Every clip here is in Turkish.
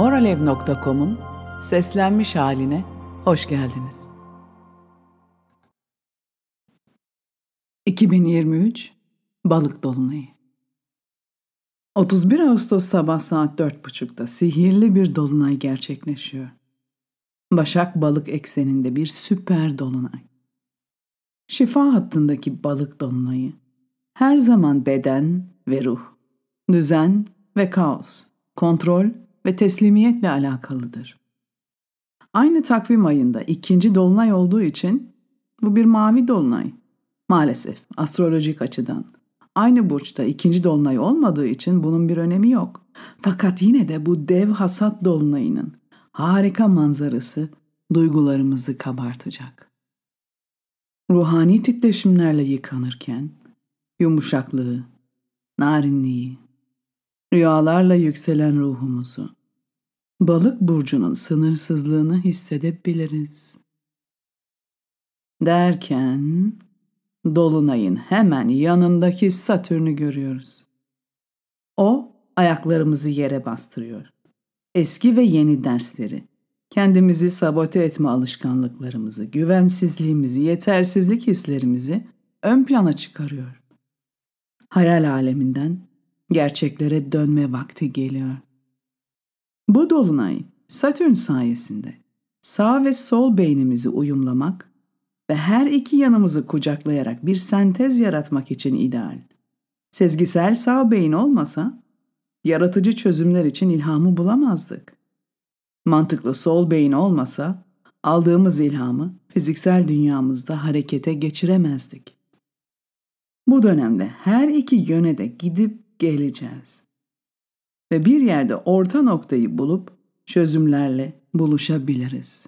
moralev.com'un seslenmiş haline hoş geldiniz. 2023 Balık Dolunayı 31 Ağustos sabah saat 4.30'da sihirli bir dolunay gerçekleşiyor. Başak balık ekseninde bir süper dolunay. Şifa hattındaki balık dolunayı her zaman beden ve ruh, düzen ve kaos, kontrol ve teslimiyetle alakalıdır. Aynı takvim ayında ikinci dolunay olduğu için bu bir mavi dolunay. Maalesef astrolojik açıdan aynı burçta ikinci dolunay olmadığı için bunun bir önemi yok. Fakat yine de bu dev hasat dolunayının harika manzarası duygularımızı kabartacak. Ruhani titreşimlerle yıkanırken yumuşaklığı, narinliği, rüyalarla yükselen ruhumuzu, balık burcunun sınırsızlığını hissedebiliriz. Derken dolunayın hemen yanındaki Satürn'ü görüyoruz. O ayaklarımızı yere bastırıyor. Eski ve yeni dersleri, kendimizi sabote etme alışkanlıklarımızı, güvensizliğimizi, yetersizlik hislerimizi ön plana çıkarıyor. Hayal aleminden gerçeklere dönme vakti geliyor. Bu dolunay Satürn sayesinde sağ ve sol beynimizi uyumlamak ve her iki yanımızı kucaklayarak bir sentez yaratmak için ideal. Sezgisel sağ beyin olmasa yaratıcı çözümler için ilhamı bulamazdık. Mantıklı sol beyin olmasa aldığımız ilhamı fiziksel dünyamızda harekete geçiremezdik. Bu dönemde her iki yöne de gidip geleceğiz. Ve bir yerde orta noktayı bulup çözümlerle buluşabiliriz.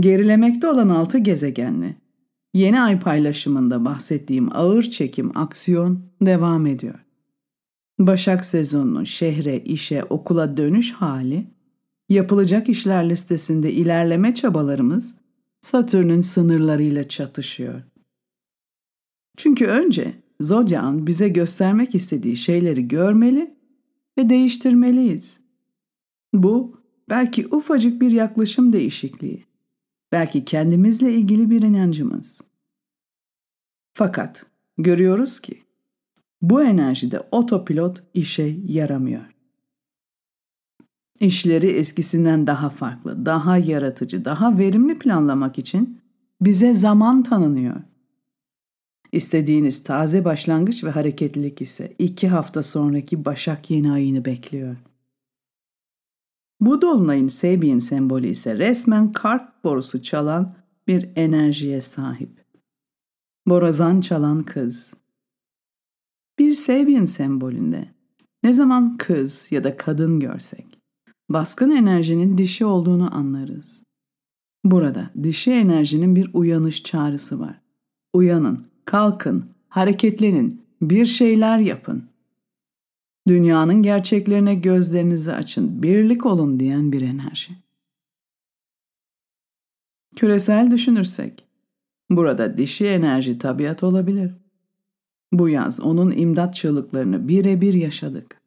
Gerilemekte olan altı gezegenle yeni ay paylaşımında bahsettiğim ağır çekim aksiyon devam ediyor. Başak sezonunun şehre, işe, okula dönüş hali, yapılacak işler listesinde ilerleme çabalarımız Satürn'ün sınırlarıyla çatışıyor. Çünkü önce Zodyan bize göstermek istediği şeyleri görmeli ve değiştirmeliyiz. Bu belki ufacık bir yaklaşım değişikliği, belki kendimizle ilgili bir inancımız. Fakat görüyoruz ki bu enerjide otopilot işe yaramıyor. İşleri eskisinden daha farklı, daha yaratıcı, daha verimli planlamak için bize zaman tanınıyor. İstediğiniz taze başlangıç ve hareketlilik ise iki hafta sonraki Başak yeni ayını bekliyor. Bu dolunayın Sabian sembolü ise resmen kart borusu çalan bir enerjiye sahip. Borazan çalan kız. Bir Sabian sembolünde ne zaman kız ya da kadın görsek, baskın enerjinin dişi olduğunu anlarız. Burada dişi enerjinin bir uyanış çağrısı var. Uyanın, Kalkın, hareketlenin, bir şeyler yapın. Dünyanın gerçeklerine gözlerinizi açın, birlik olun diyen bir enerji. Küresel düşünürsek, burada dişi enerji tabiat olabilir. Bu yaz onun imdat çığlıklarını birebir yaşadık.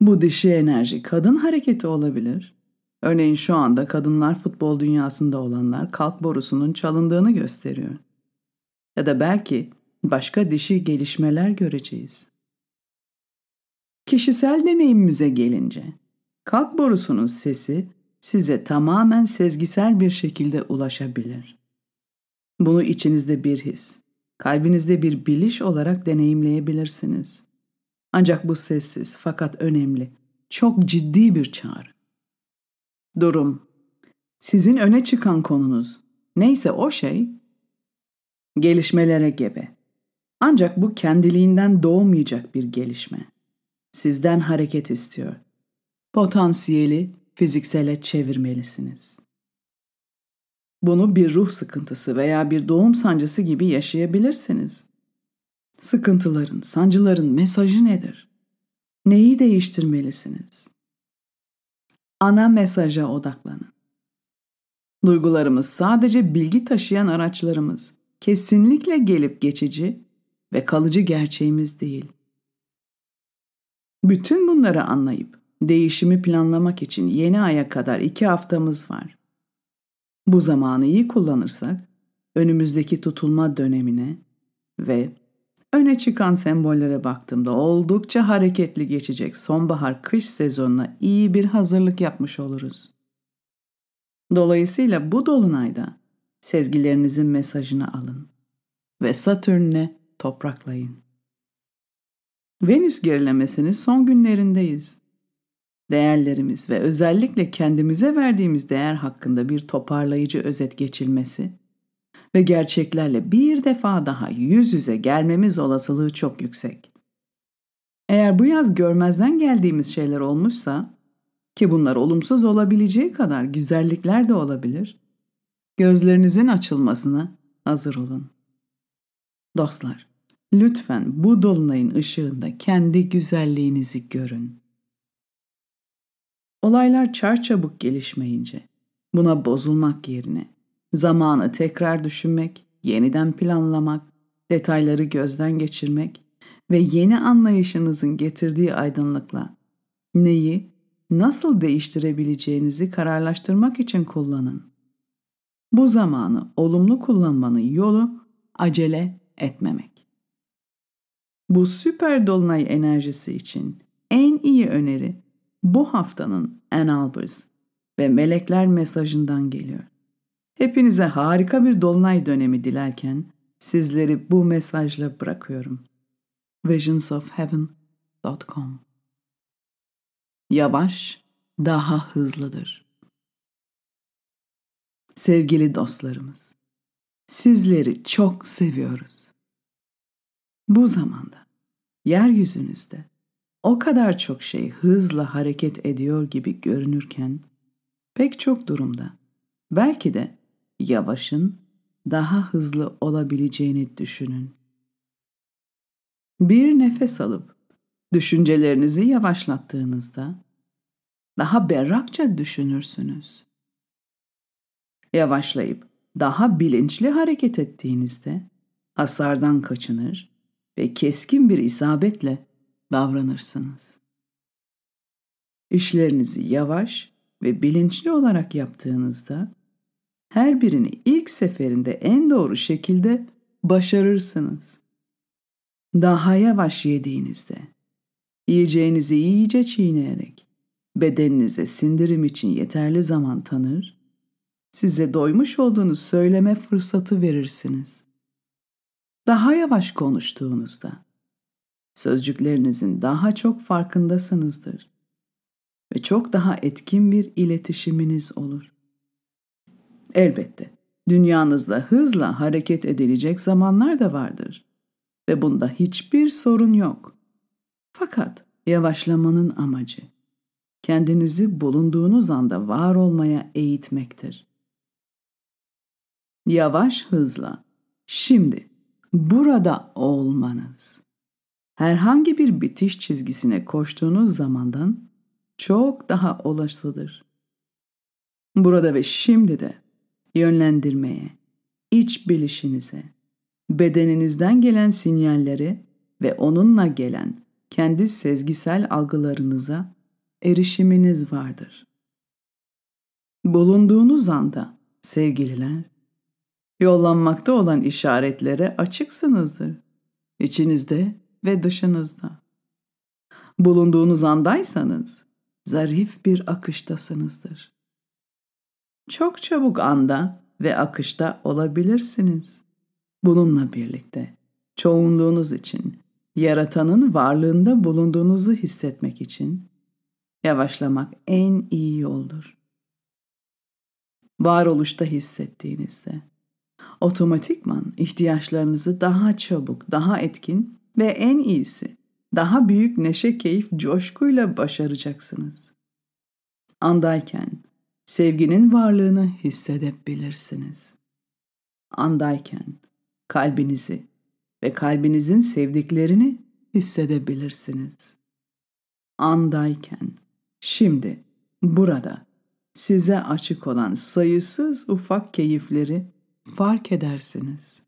Bu dişi enerji kadın hareketi olabilir. Örneğin şu anda kadınlar futbol dünyasında olanlar kalk borusunun çalındığını gösteriyor ya da belki başka dişi gelişmeler göreceğiz. Kişisel deneyimimize gelince, kalk borusunun sesi size tamamen sezgisel bir şekilde ulaşabilir. Bunu içinizde bir his, kalbinizde bir biliş olarak deneyimleyebilirsiniz. Ancak bu sessiz fakat önemli, çok ciddi bir çağrı. Durum, sizin öne çıkan konunuz neyse o şey gelişmelere gebe. Ancak bu kendiliğinden doğmayacak bir gelişme. Sizden hareket istiyor. Potansiyeli fiziksele çevirmelisiniz. Bunu bir ruh sıkıntısı veya bir doğum sancısı gibi yaşayabilirsiniz. Sıkıntıların, sancıların mesajı nedir? Neyi değiştirmelisiniz? Ana mesaja odaklanın. Duygularımız sadece bilgi taşıyan araçlarımız kesinlikle gelip geçici ve kalıcı gerçeğimiz değil. Bütün bunları anlayıp değişimi planlamak için yeni aya kadar iki haftamız var. Bu zamanı iyi kullanırsak önümüzdeki tutulma dönemine ve öne çıkan sembollere baktığımda oldukça hareketli geçecek sonbahar-kış sezonuna iyi bir hazırlık yapmış oluruz. Dolayısıyla bu dolunayda sezgilerinizin mesajını alın ve Satürn'le topraklayın. Venüs gerilemesinin son günlerindeyiz. Değerlerimiz ve özellikle kendimize verdiğimiz değer hakkında bir toparlayıcı özet geçilmesi ve gerçeklerle bir defa daha yüz yüze gelmemiz olasılığı çok yüksek. Eğer bu yaz görmezden geldiğimiz şeyler olmuşsa, ki bunlar olumsuz olabileceği kadar güzellikler de olabilir, gözlerinizin açılmasına hazır olun. Dostlar, lütfen bu dolunayın ışığında kendi güzelliğinizi görün. Olaylar çarçabuk gelişmeyince, buna bozulmak yerine zamanı tekrar düşünmek, yeniden planlamak, detayları gözden geçirmek ve yeni anlayışınızın getirdiği aydınlıkla neyi, nasıl değiştirebileceğinizi kararlaştırmak için kullanın. Bu zamanı olumlu kullanmanın yolu acele etmemek. Bu süper dolunay enerjisi için en iyi öneri bu haftanın Ann Albers ve Melekler mesajından geliyor. Hepinize harika bir dolunay dönemi dilerken sizleri bu mesajla bırakıyorum. visionsofheaven.com Yavaş, daha hızlıdır. Sevgili dostlarımız, sizleri çok seviyoruz. Bu zamanda yeryüzünüzde o kadar çok şey hızla hareket ediyor gibi görünürken pek çok durumda belki de yavaşın daha hızlı olabileceğini düşünün. Bir nefes alıp düşüncelerinizi yavaşlattığınızda daha berrakça düşünürsünüz. Yavaşlayıp daha bilinçli hareket ettiğinizde hasardan kaçınır ve keskin bir isabetle davranırsınız. İşlerinizi yavaş ve bilinçli olarak yaptığınızda her birini ilk seferinde en doğru şekilde başarırsınız. Daha yavaş yediğinizde, yiyeceğinizi iyice çiğneyerek, bedeninize sindirim için yeterli zaman tanır, size doymuş olduğunu söyleme fırsatı verirsiniz. Daha yavaş konuştuğunuzda, sözcüklerinizin daha çok farkındasınızdır ve çok daha etkin bir iletişiminiz olur. Elbette dünyanızda hızla hareket edilecek zamanlar da vardır ve bunda hiçbir sorun yok. Fakat yavaşlamanın amacı kendinizi bulunduğunuz anda var olmaya eğitmektir. Yavaş hızla şimdi burada olmanız herhangi bir bitiş çizgisine koştuğunuz zamandan çok daha olasıdır. Burada ve şimdi de yönlendirmeye, iç bilişinize, bedeninizden gelen sinyalleri ve onunla gelen kendi sezgisel algılarınıza erişiminiz vardır. Bulunduğunuz anda sevgililer, yollanmakta olan işaretlere açıksınızdır. İçinizde ve dışınızda. Bulunduğunuz andaysanız zarif bir akıştasınızdır çok çabuk anda ve akışta olabilirsiniz. Bununla birlikte çoğunluğunuz için yaratanın varlığında bulunduğunuzu hissetmek için yavaşlamak en iyi yoldur. Varoluşta hissettiğinizde otomatikman ihtiyaçlarınızı daha çabuk, daha etkin ve en iyisi daha büyük neşe, keyif, coşkuyla başaracaksınız. Andayken sevginin varlığını hissedebilirsiniz. Andayken kalbinizi ve kalbinizin sevdiklerini hissedebilirsiniz. Andayken, şimdi, burada size açık olan sayısız ufak keyifleri fark edersiniz.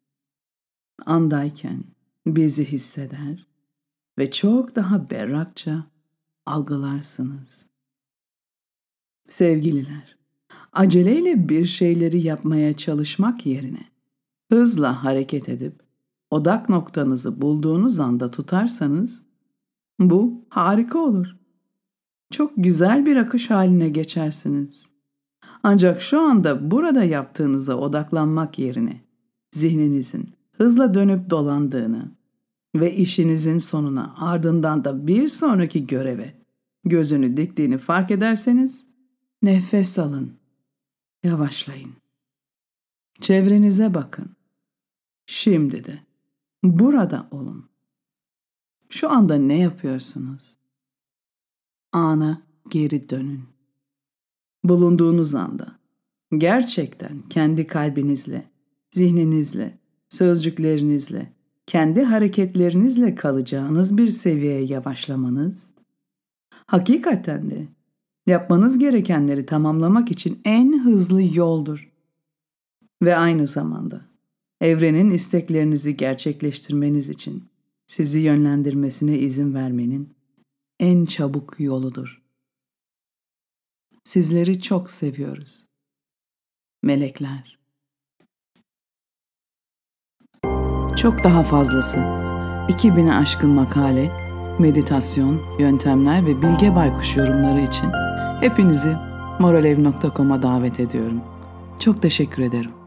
Andayken bizi hisseder ve çok daha berrakça algılarsınız. Sevgililer, aceleyle bir şeyleri yapmaya çalışmak yerine hızla hareket edip odak noktanızı bulduğunuz anda tutarsanız bu harika olur. Çok güzel bir akış haline geçersiniz. Ancak şu anda burada yaptığınıza odaklanmak yerine zihninizin hızla dönüp dolandığını ve işinizin sonuna ardından da bir sonraki göreve gözünü diktiğini fark ederseniz nefes alın. Yavaşlayın. Çevrenize bakın. Şimdi de burada olun. Şu anda ne yapıyorsunuz? Ana geri dönün. Bulunduğunuz anda gerçekten kendi kalbinizle, zihninizle, sözcüklerinizle, kendi hareketlerinizle kalacağınız bir seviyeye yavaşlamanız, hakikaten de yapmanız gerekenleri tamamlamak için en hızlı yoldur. Ve aynı zamanda evrenin isteklerinizi gerçekleştirmeniz için sizi yönlendirmesine izin vermenin en çabuk yoludur. Sizleri çok seviyoruz. Melekler. Çok daha fazlası. 2000'e aşkın makale, meditasyon, yöntemler ve Bilge Baykuş yorumları için hepinizi moralev.com'a davet ediyorum. Çok teşekkür ederim.